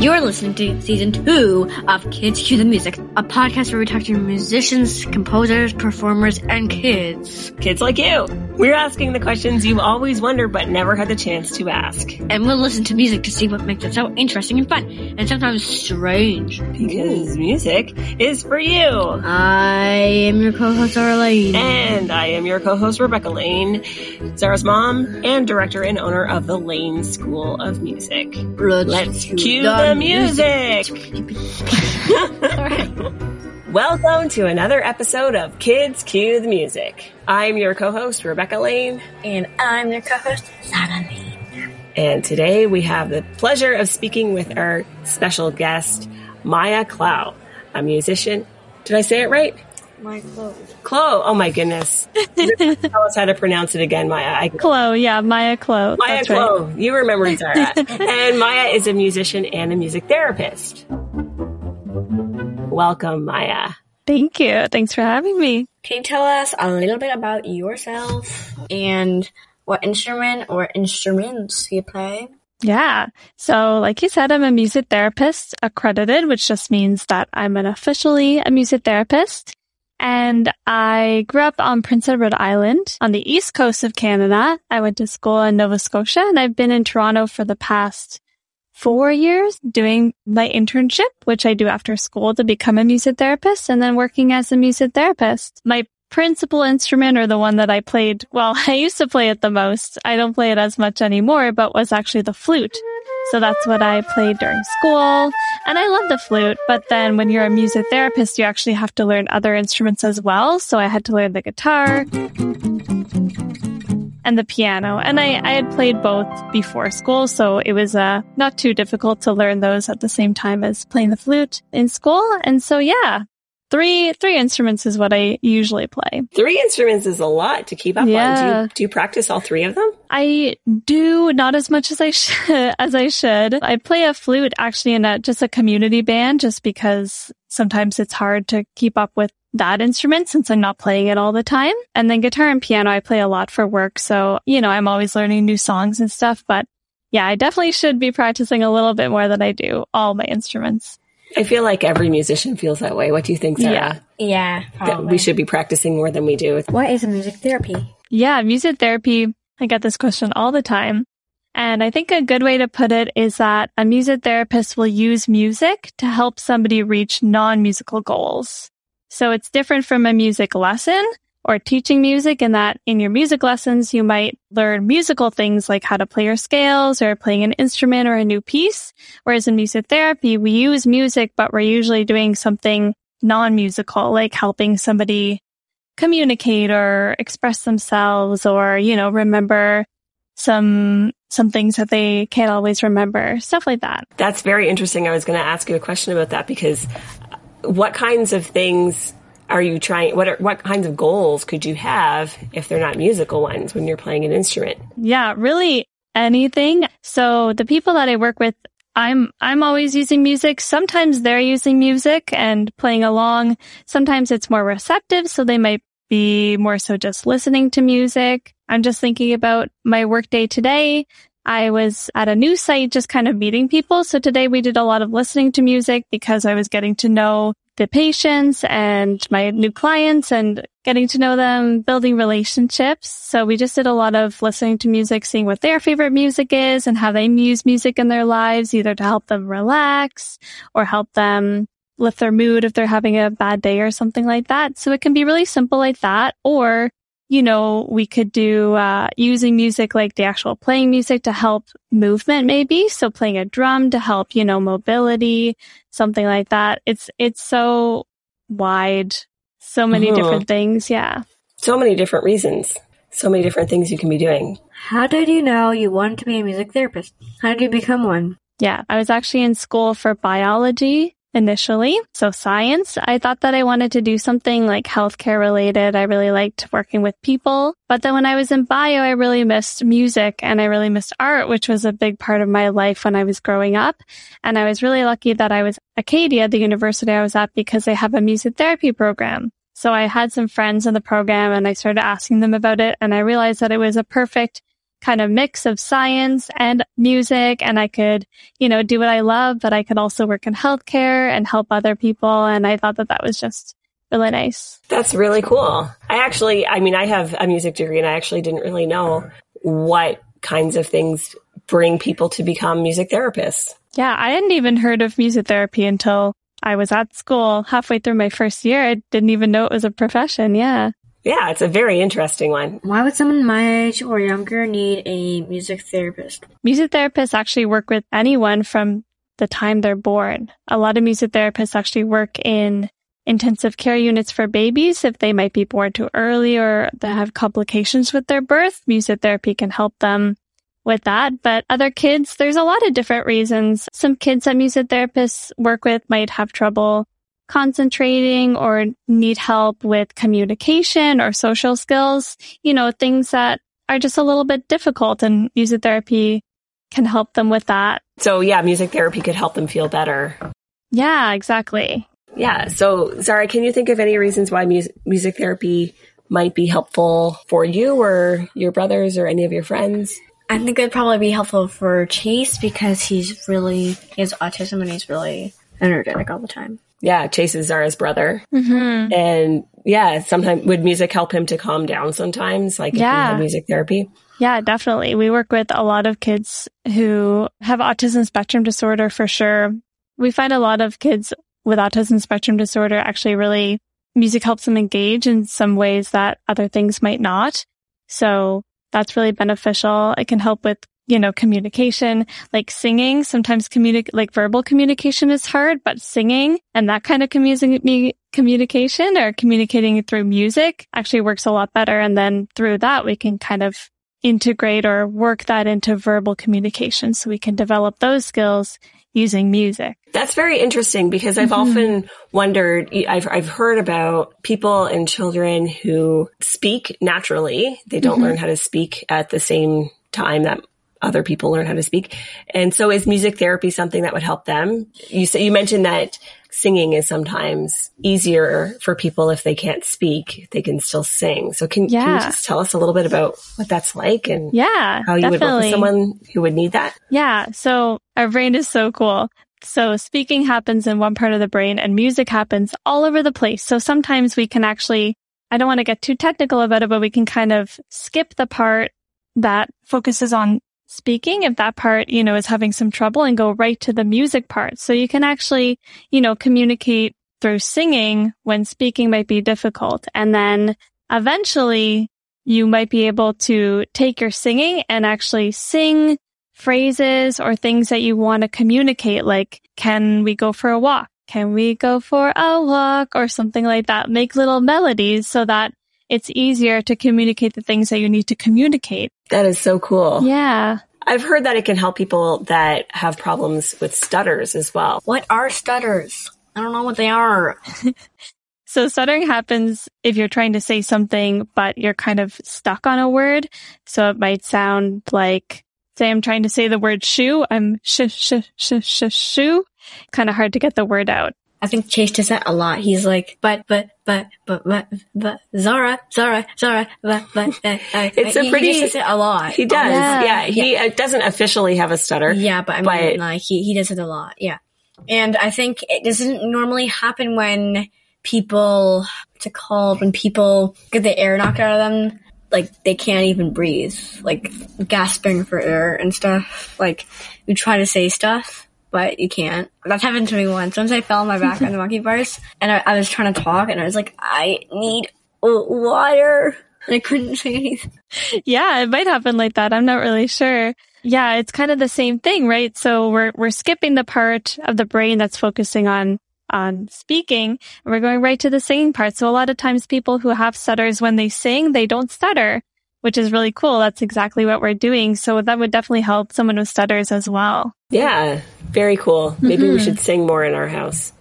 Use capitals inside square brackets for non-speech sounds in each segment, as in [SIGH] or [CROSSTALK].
You're listening to season two of Kids Cue the Music, a podcast where we talk to musicians, composers, performers, and kids. Kids like you. We're asking the questions you've always wondered but never had the chance to ask. And we'll listen to music to see what makes it so interesting and fun, and sometimes strange. Because music is for you. I am your co-host, Zara Lane. And I am your co-host, Rebecca Lane, Zara's mom and director and owner of the Lane School of Music. Let's cue the music. [LAUGHS] Welcome to another episode of Kids Cue the Music. I'm your co-host, Rebecca Lane. And I'm your co-host, Zara Lane. And today we have the pleasure of speaking with our special guest, Maya Clow, a musician. Did I say it right? My clothes. Chloe. Oh my goodness. [LAUGHS] Tell us how to pronounce it again, Maya. I, Chloe, yeah, Maya Chloe. Maya That's Chloe. right. You remember Zara. [LAUGHS] and Maya is a musician and a music therapist. Welcome, Maya. Thank you. Thanks for having me. Can you tell us a little bit about yourself and what instrument or instruments you play? Yeah. So, like you said, I'm a music therapist accredited, which just means that I'm an officially a music therapist. And I grew up on Prince Edward Island on the east coast of Canada. I went to school in Nova Scotia and I've been in Toronto for the past four years doing my internship, which I do after school to become a music therapist and then working as a music therapist. My principal instrument or the one that I played, well, [LAUGHS] I used to play it the most. I don't play it as much anymore, but was actually the flute. So that's what I played during school. And I love the flute, but then when you're a music therapist, you actually have to learn other instruments as well. So I had to learn the guitar and the piano. And I, I had played both before school, so it was uh, not too difficult to learn those at the same time as playing the flute in school. And so yeah, three three instruments is what I usually play. Three instruments is a lot to keep up on. Do you, do you practice all three of them? I do not as much as I [LAUGHS] should, as I should. I play a flute actually in a, just a community band just because sometimes it's hard to keep up with that instrument since I'm not playing it all the time. And then guitar and piano, I play a lot for work. So, you know, I'm always learning new songs and stuff, but yeah, I definitely should be practicing a little bit more than I do all my instruments. I feel like every musician feels that way. What do you think, Zara? Yeah. Yeah, That we should be practicing more than we do. What is music therapy? Yeah, music therapy. I get this question all the time. And I think a good way to put it is that a music therapist will use music to help somebody reach non-musical goals. So it's different from a music lesson or teaching music and that in your music lessons, you might learn musical things like how to play your scales or playing an instrument or a new piece. Whereas in music therapy, we use music, but we're usually doing something non-musical, like helping somebody communicate or express themselves or, you know, remember some, some things that they can't always remember, stuff like that. That's very interesting. I was going to ask you a question about that because what kinds of things are you trying? What are, what kinds of goals could you have if they're not musical ones when you're playing an instrument? Yeah, really anything. So the people that I work with, I'm, I'm always using music. Sometimes they're using music and playing along. Sometimes it's more receptive. So they might be more so just listening to music. I'm just thinking about my workday today. I was at a new site just kind of meeting people. So today we did a lot of listening to music because I was getting to know patients and my new clients and getting to know them, building relationships. So we just did a lot of listening to music, seeing what their favorite music is and how they use music in their lives, either to help them relax or help them lift their mood if they're having a bad day or something like that. So it can be really simple like that. Or, you know, we could do, uh, using music like the actual playing music to help movement maybe. So playing a drum to help, you know, mobility, something like that. It's, it's so wide. So many Mhm. different things. Yeah. So many different reasons. So many different things you can be doing. How did you know you wanted to be a music therapist? How did you become one? Yeah. I was actually in school for biology initially. So science. I thought that I wanted to do something like healthcare related. I really liked working with people. But then when I was in bio, I really missed music and I really missed art, which was a big part of my life when I was growing up. And I was really lucky that I was Acadia, the university I was at, because they have a music therapy program. So I had some friends in the program and I started asking them about it and I realized that it was a perfect kind of mix of science and music and I could, you know, do what I love, but I could also work in healthcare and help other people. And I thought that that was just really nice. That's really cool. I actually, I mean, I have a music degree and I actually didn't really know what kinds of things bring people to become music therapists. Yeah, I hadn't even heard of music therapy until I was at school halfway through my first year. I didn't even know it was a profession. Yeah. Yeah, it's a very interesting one. Why would someone my age or younger need a music therapist? Music therapists actually work with anyone from the time they're born. A lot of music therapists actually work in intensive care units for babies if they might be born too early or they have complications with their birth. Music therapy can help them with that. But other kids, there's a lot of different reasons. Some kids that music therapists work with might have trouble concentrating or need help with communication or social skills, you know, things that are just a little bit difficult and music therapy can help them with that. So yeah, music therapy could help them feel better. Yeah, exactly. Yeah. So Zara, can you think of any reasons why music, music therapy might be helpful for you or your brothers or any of your friends? I think it'd probably be helpful for Chase because he's really, he has autism and he's really energetic all the time yeah, Chase is Zara's brother. Mm-hmm. And yeah, sometimes would music help him to calm down sometimes? Like yeah. music therapy? Yeah, definitely. We work with a lot of kids who have autism spectrum disorder for sure. We find a lot of kids with autism spectrum disorder actually really music helps them engage in some ways that other things might not. So that's really beneficial. It can help with you know, communication, like singing. Sometimes communic, like verbal communication is hard, but singing and that kind of commu- communication or communicating through music actually works a lot better. And then through that, we can kind of integrate or work that into verbal communication so we can develop those skills using music. That's very interesting because I've mm-hmm. often wondered, I've, I've heard about people and children who speak naturally. They don't mm-hmm. learn how to speak at the same time that other people learn how to speak. And so is music therapy something that would help them? You say, you mentioned that singing is sometimes easier for people if they can't speak, they can still sing. So can, yeah. can you just tell us a little bit about what that's like and yeah, how you definitely. would work with someone who would need that? Yeah. So our brain is so cool. So speaking happens in one part of the brain and music happens all over the place. So sometimes we can actually, I don't want to get too technical about it, but we can kind of skip the part that focuses on speaking if that part, you know, is having some trouble and go right to the music part. So you can actually, you know, communicate through singing when speaking might be difficult. And then eventually you might be able to take your singing and actually sing phrases or things that you want to communicate. Like, can we go for a walk? Can we go for a walk or something like that? Make little melodies so that it's easier to communicate the things that you need to communicate. That is so cool. Yeah. I've heard that it can help people that have problems with stutters as well. What are stutters? I don't know what they are. [LAUGHS] so stuttering happens if you're trying to say something, but you're kind of stuck on a word. So it might sound like, say I'm trying to say the word shoe. I'm sh, sh, sh, sh, shoe. Kind of hard to get the word out. I think Chase does that a lot. He's like, but, but, but, but, but, but, Zara, Zara, Zara, but, but, uh, [LAUGHS] it's a pretty, he does it a lot. He does. Yeah. yeah he yeah. doesn't officially have a stutter. Yeah, but I mean, but, like, he, he does it a lot. Yeah. And I think it doesn't normally happen when people, what's it called? When people get the air knocked out of them, like, they can't even breathe. Like, gasping for air and stuff. Like, we try to say stuff but you can't. That happened to me once. Once I fell on my back [LAUGHS] on the monkey bars, and I, I, was trying to talk, and I was like, I need water. And I couldn't say anything. Yeah, it might happen like that. I'm not really sure. Yeah, it's kind of the same thing, right? So we're we're skipping the part of the brain that's focusing on on speaking, and we're going right to the singing part. So a lot of times people who have stutters when they sing, they don't stutter which is really cool. That's exactly what we're doing. So that would definitely help someone with stutters as well. Yeah, very cool. Maybe mm-hmm. we should sing more in our house.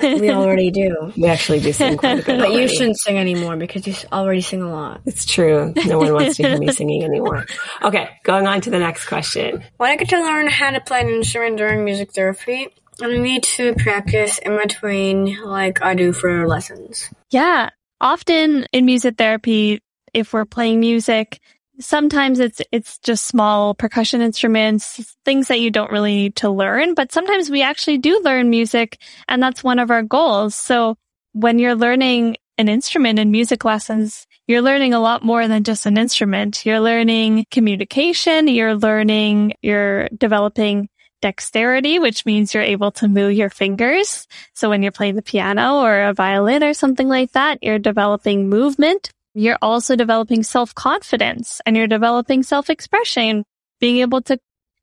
we already do. We actually do sing quite a bit. But already. you shouldn't sing anymore because you already sing a lot. It's true. No one wants to hear me singing anymore. [LAUGHS] Okay, going on to the next question. When I get to learn how to play an instrument during music therapy, I need to practice in between like I do for lessons. Yeah. Often in music therapy, if we're playing music, sometimes it's it's just small percussion instruments, things that you don't really need to learn, but sometimes we actually do learn music and that's one of our goals. So when you're learning an instrument in music lessons, you're learning a lot more than just an instrument. You're learning communication, you're learning, you're developing dexterity, which means you're able to move your fingers. So when you're playing the piano or a violin or something like that, you're developing movement. You're also developing self-confidence and you're developing self-expression, being able to,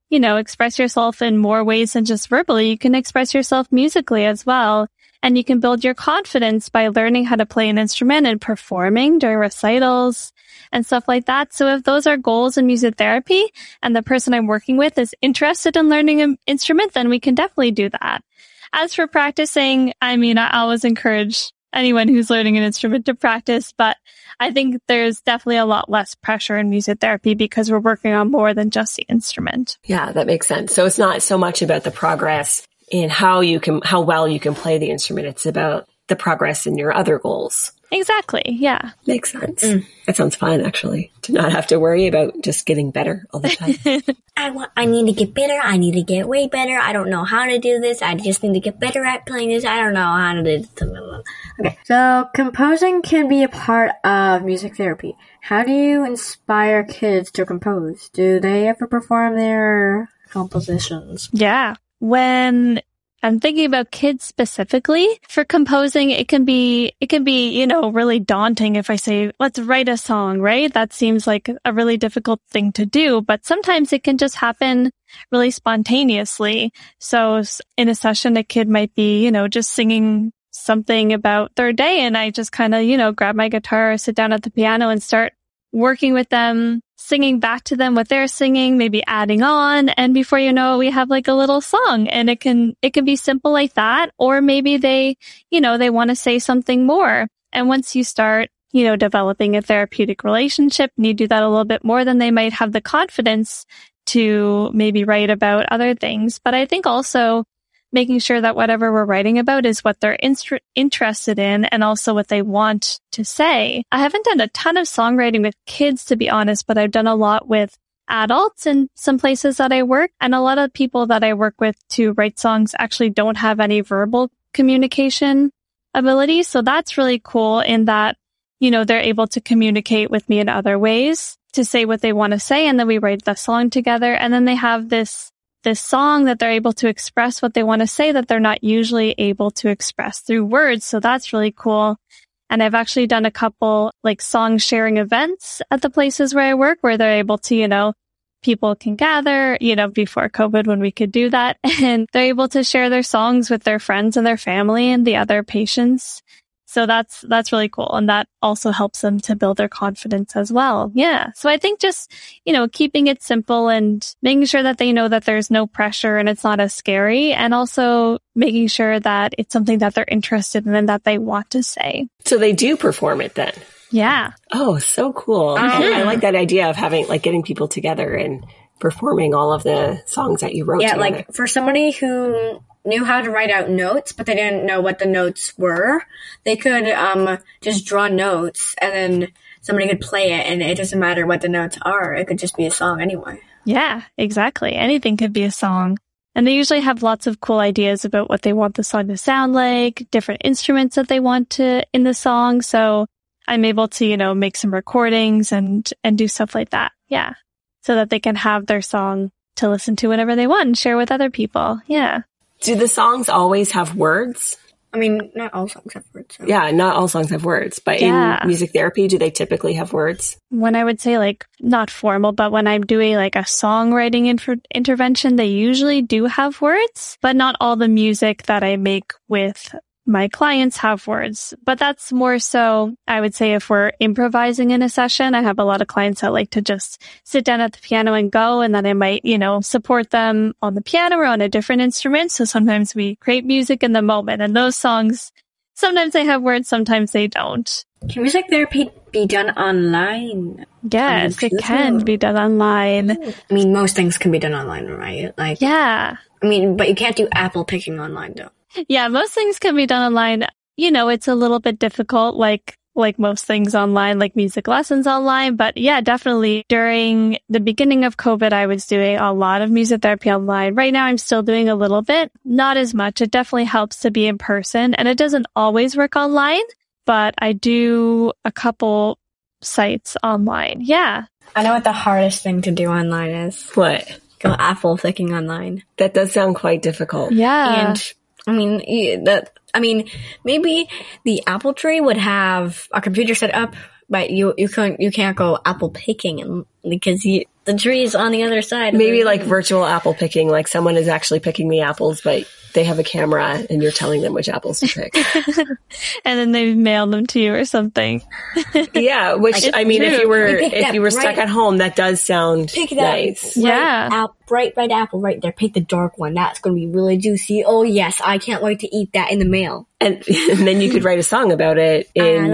you know, express yourself in more ways than just verbally. You can express yourself musically as well. And you can build your confidence by learning how to play an instrument and performing during recitals and stuff like that. So if those are goals in music therapy and the person I'm working with is interested in learning an instrument, then we can definitely do that. As for practicing, I mean, I always encourage anyone who's learning an instrument to practice, but I think there's definitely a lot less pressure in music therapy because we're working on more than just the instrument. Yeah, that makes sense. So it's not so much about the progress in how you can, how well you can play the instrument. It's about the progress in your other goals. Exactly. Yeah. Makes sense. Mm. That sounds fun, actually, to not have to worry about just getting better all the time. [LAUGHS] I want, I need to get better. I need to get way better. I don't know how to do this. I just need to get better at playing this. I don't know how to do this. Okay. So composing can be a part of music therapy. How do you inspire kids to compose? Do they ever perform their compositions? Yeah. When I'm thinking about kids specifically for composing. It can be, it can be, you know, really daunting if I say, let's write a song, right? That seems like a really difficult thing to do, but sometimes it can just happen really spontaneously. So in a session, a kid might be, you know, just singing something about their day and I just kind of, you know, grab my guitar, sit down at the piano and start working with them, singing back to them what they're singing, maybe adding on. And before you know it, we have like a little song and it can, it can be simple like that. Or maybe they, you know, they want to say something more. And once you start, you know, developing a therapeutic relationship and you do that a little bit more, then they might have the confidence to maybe write about other things. But I think also making sure that whatever we're writing about is what they're interested in and also what they want to say. I haven't done a ton of songwriting with kids, to be honest, but I've done a lot with adults in some places that I work. And a lot of people that I work with to write songs actually don't have any verbal communication ability. So that's really cool in that, you know, they're able to communicate with me in other ways to say what they want to say. And then we write the song together. And then they have this this song that they're able to express what they want to say that they're not usually able to express through words. So that's really cool. And I've actually done a couple like song sharing events at the places where I work where they're able to, you know, people can gather, you know, before COVID when we could do that [LAUGHS] and they're able to share their songs with their friends and their family and the other patients. So that's, that's really cool. And that also helps them to build their confidence as well. Yeah. So I think just, you know, keeping it simple and making sure that they know that there's no pressure and it's not as scary and also making sure that it's something that they're interested in and that they want to say. So they do perform it then. Yeah. Oh, so cool. Um, I like that idea of having like getting people together and performing all of the songs that you wrote. Yeah, together. like for somebody who knew how to write out notes, but they didn't know what the notes were, they could um, just draw notes and then somebody could play it and it doesn't matter what the notes are. It could just be a song anyway. Yeah, exactly. Anything could be a song. And they usually have lots of cool ideas about what they want the song to sound like, different instruments that they want to in the song. So I'm able to, you know, make some recordings and, and do stuff like that. Yeah. So that they can have their song to listen to whenever they want and share with other people. Yeah. Do the songs always have words? I mean, not all songs have words. So. Yeah, not all songs have words, but yeah. in music therapy, do they typically have words? When I would say like not formal, but when I'm doing like a songwriting inf- intervention, they usually do have words, but not all the music that I make with my clients have words, but that's more so, I would say if we're improvising in a session, I have a lot of clients that like to just sit down at the piano and go, and then I might, you know, support them on the piano or on a different instrument. So sometimes we create music in the moment and those songs, sometimes they have words, sometimes they don't. Can music therapy be done online? Yes, it can be done online. I mean, most things can be done online, right? Like, yeah. I mean, but you can't do apple picking online though yeah, most things can be done online. You know, it's a little bit difficult. Like like most things online, like music lessons online. But yeah, definitely during the beginning of COVID, I was doing a lot of music therapy online. Right now, I'm still doing a little bit, not as much. It definitely helps to be in person and it doesn't always work online, but I do a couple sites online. Yeah. I know what the hardest thing to do online is. What? Go apple picking online. That does sound quite difficult. Yeah. And I mean that. I mean, maybe the apple tree would have a computer set up, but you you can't you can't go apple picking and because you, the tree is on the other side. Maybe like virtual apple picking, like someone is actually picking the apples, but they have a camera and you're telling them which apples to pick. [LAUGHS] and then they mail them to you or something. [LAUGHS] yeah, which It's I mean, if you were You if you were stuck right- at home, that does sound pick that nice. right, Yeah. App, bright red apple right there. Pick the dark one. That's going to be really juicy. Oh yes, I can't wait to eat that in the mail. And, [LAUGHS] and then you could write a song about it in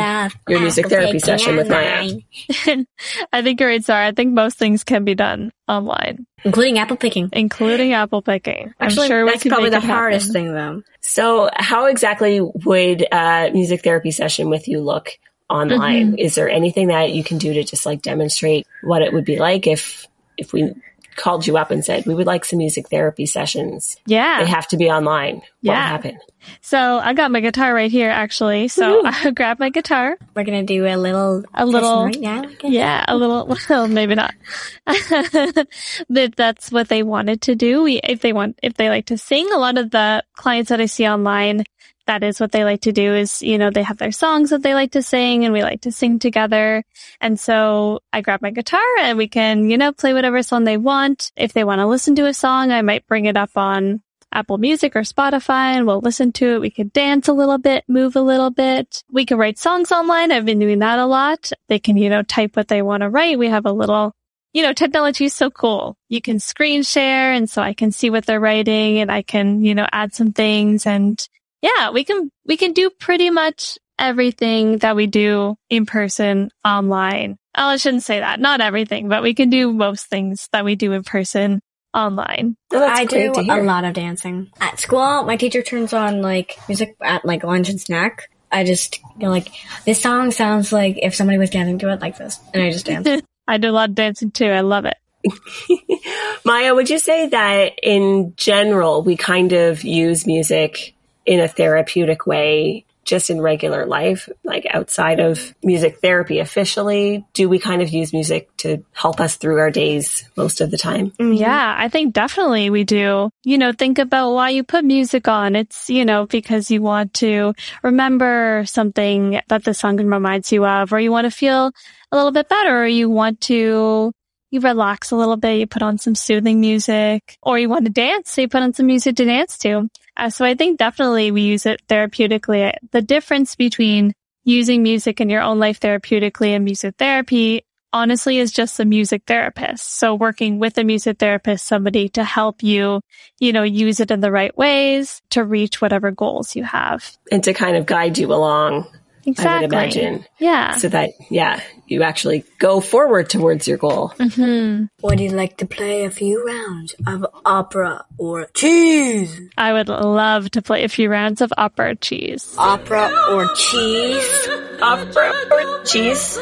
your music therapy session with Maya. online. [LAUGHS] I think you're right, Zara. I think most things can be done online, including apple picking. including apple picking. Actually, I'm sure we that's can probably make the it happen. hardest thing, though. So, how exactly would a music therapy session with you look online? Mm-hmm. Is there anything that you can do to just like demonstrate what it would be like if if we called you up and said we would like some music therapy sessions? Yeah. They have to be online. What would Yeah. happen? So I got my guitar right here, actually. So [LAUGHS] I grabbed my guitar. We're gonna do a little, A little- session right now. Yeah, a little, [LAUGHS] well, maybe not. [LAUGHS] that that's what they wanted to do. We, if they want, if they like to sing, a lot of the clients that I see online, that is what they like to do is, you know, they have their songs that they like to sing and we like to sing together. And so I grab my guitar and we can, you know, play whatever song they want. If they want to listen to a song, I might bring it up on Apple Music or Spotify and we'll listen to it. We could dance a little bit, move a little bit. We can write songs online. I've been doing that a lot. They can, you know, type what they want to write. We have a little, you know, technology is so cool. You can screen share and so I can see what they're writing and I can, you know, add some things and yeah, we can, we can do pretty much everything that we do in person online. Oh, I shouldn't say that. Not everything, but we can do most things that we do in person online. Oh, well, I do a lot of dancing at school. My teacher turns on like music at like lunch and snack. I just you know like this song sounds like if somebody was dancing to it like this, and I just dance. [LAUGHS] I do a lot of dancing too. I love it. [LAUGHS] Maya, would you say that in general, we kind of use music in a therapeutic way just in regular life, like outside of music therapy officially? Do we kind of use music to help us through our days most of the time? Mm-hmm. Yeah, I think definitely we do. You know, think about why you put music on. It's, you know, because you want to remember something that the song reminds you of, or you want to feel a little bit better, or you want to, you relax a little bit, you put on some soothing music, or you want to dance, so you put on some music to dance to. Uh, so I think definitely we use it therapeutically. The difference between using music in your own life therapeutically and music therapy honestly is just a music therapist. So working with a music therapist, somebody to help you, you know, use it in the right ways to reach whatever goals you have. And to kind of guide you along, Exactly. I would imagine. Yeah. So that, yeah, you actually go forward towards your goal. Mm-hmm. Would you like to play a few rounds of opera or cheese? I would love to play a few rounds of opera cheese. Opera or cheese? Opera or cheese?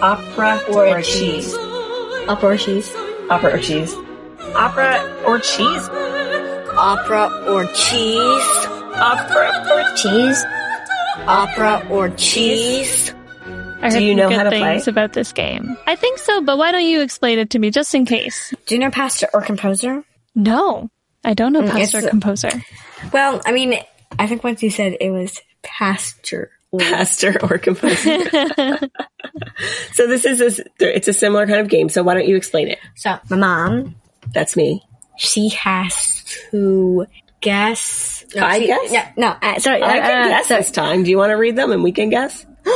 Opera or cheese? Opera or cheese? Opera or cheese? Opera or cheese? Opera or cheese? Opera or Cheese? Opera or cheese? I Do you know good how to play? things about this game. I think so, but why don't you explain it to me just in case? Do you know pastor or composer? No, I don't know mm, pastor it's- composer. Well, I mean, I think once you said it was pastor. or- [LAUGHS] pastor or composer. [LAUGHS] so this is a, it's a similar kind of game. So why don't you explain it? So my mom, That's me. she has to guess. No, I guess? Yeah, no, uh, sorry. I uh, can guess sorry. this time. Do you want to read them and we can guess? [GASPS]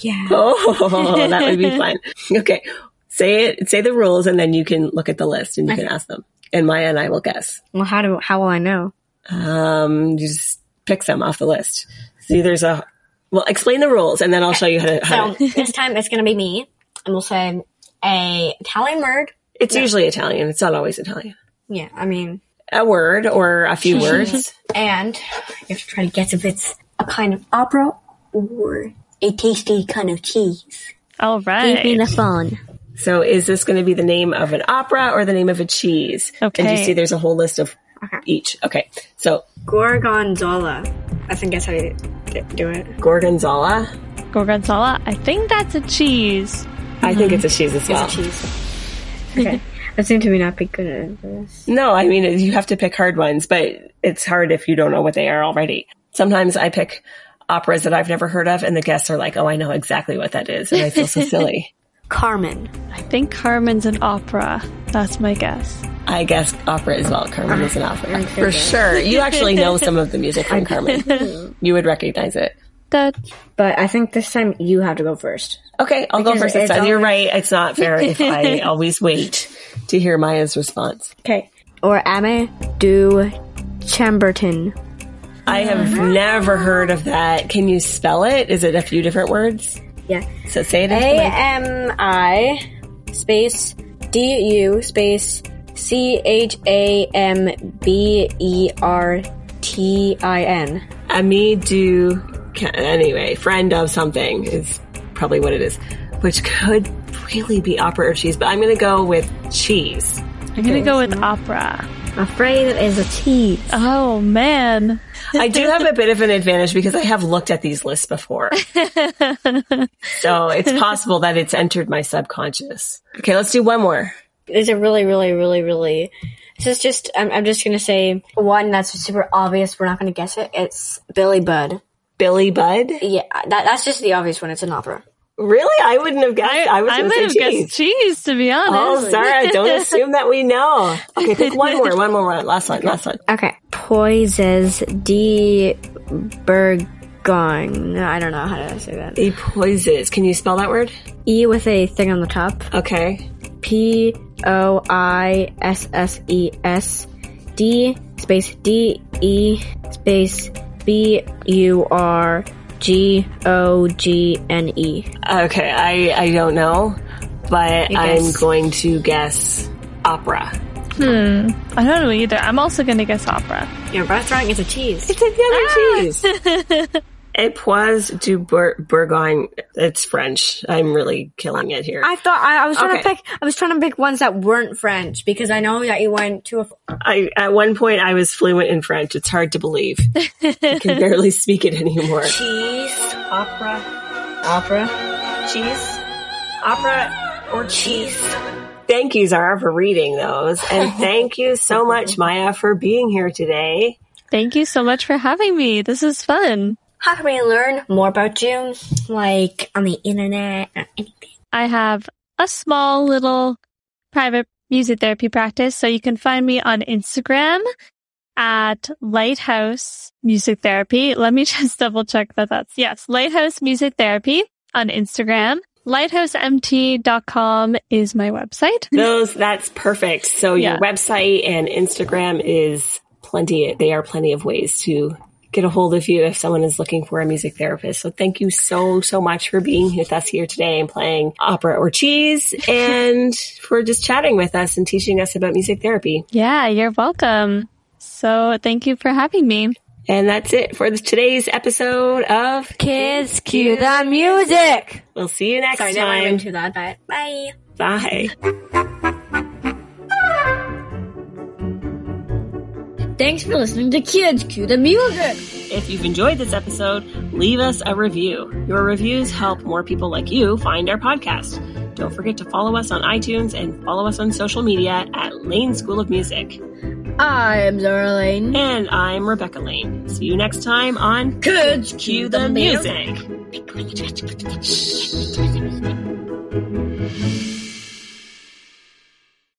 Yeah. Oh, [LAUGHS] that would be [LAUGHS] fun. Okay. Say it, say the rules and then you can look at the list and you can ask them. And Maya and I will guess. Well, how do how will I know? Um, you just pick some off the list. See, there's a, well, explain the rules and then I'll show you how to, how So to [LAUGHS] this time it's gonna be me, and we'll say a Italian word. it's usually Italian. It's not always Italian. Yeah, I mean, A word or a few [LAUGHS] words. and you have to try to guess if it's a kind of opera or a tasty kind of cheese. All right. Give me the phone. So is this going to be the name of an opera or the name of a cheese? Okay. And you see there's a whole list of Okay. each. Okay. So Gorgonzola. I think that's how you do it. Gorgonzola. Gorgonzola. I think that's a cheese. I think mm-hmm. it's a cheese as well. It's a cheese. Okay. [LAUGHS] I seem to be not be good at this. No, I mean, you have to pick hard ones, but it's hard if you don't know what they are already. Sometimes I pick operas that I've never heard of and the guests are like, oh, I know exactly what that is. And I feel so [LAUGHS] silly. Carmen. I think Carmen's an opera. That's my guess. I guess opera as well. Carmen is an opera. For sure. You actually know some of the music from [LAUGHS] Carmen. You would recognize it. That But I think this time you have to go first. Okay, I'll go Because first this it's time. You're right. It's not fair if I [LAUGHS] always wait to hear Maya's response. Okay. Or Ami du Chambertin. I have never heard of that. Can you spell it? Is it a few different words? Yeah. So say it. A into the mic. M I space D U space C H A M B E R T I N. Ami do ca- anyway, friend of something is probably what it is, which could really be opera or cheese, but I'm going to go with cheese. I'm gonna go with opera. Afraid it is a cheese. Oh man. I do have a bit of an advantage because I have looked at these lists before. [LAUGHS] so it's possible that it's entered my subconscious. Okay, let's do one more. These are really, really, really, really. This is just. I'm, I'm just gonna say one that's super obvious. We're not gonna guess it. It's Billy Budd. Billy Budd? Yeah, that, that's just the obvious one. It's an opera. Really? I wouldn't have guessed. I, was I would have cheese. guessed cheese to be oh, honest. Oh, sorry. I don't [LAUGHS] assume that we know. Okay, pick one more. One more. One. Last one. Last one. Okay. Poises de Burgoyne. I don't know how to say that. E poises. Can you spell that word? E with a thing on the top. Okay. P O I S S E S D space D E space B U R G O G N E. Okay. I, I don't know, but I'm going to guess opera. Hmm. I don't know either. I'm also gonna guess opera. Your restaurant is a cheese. It's a another cheese. [LAUGHS] Epoise du Bour- Bourgogne. It's French. I'm really killing it here. I thought I, I was trying Okay. to pick. I was trying to pick ones that weren't French because I know that you went to a. I at one point I was fluent in French. It's hard to believe. [LAUGHS] I can barely speak it anymore. Cheese, Opera, opera, cheese, opera, or cheese. Thank you, Zara, for reading those, and [LAUGHS] thank you so much, Maya, for being here today. Thank you so much for having me. This is fun. How can we learn more about you, like on the internet or anything? I have a small little private music therapy practice, so you can find me on Instagram at Lighthouse Music Therapy. Let me [LAUGHS] just double check that that's yes, Lighthouse Music Therapy on Instagram. LighthouseMT.com is my website. Those, that's perfect. So your Yeah. website and Instagram is plenty. They are plenty of ways to get a hold of you if someone is looking for a music therapist. So thank you so, so much for being with us here today and playing opera or cheese [LAUGHS] and for just chatting with us and teaching us about music therapy. Yeah, you're welcome. So thank you for having me. And that's it for today's episode of Kids, cue the music. We'll see you next Sorry, time. into that, but bye. Bye. Thanks for listening to Kids, cue the music. If you've enjoyed this episode, leave us a review. Your reviews help more people like you find our podcast. Don't forget to follow us on iTunes and follow us on social media at Lane School of Music. I'm Zara Lane. And I'm Rebecca Lane. See you next time on Kids, Cue the Music. music.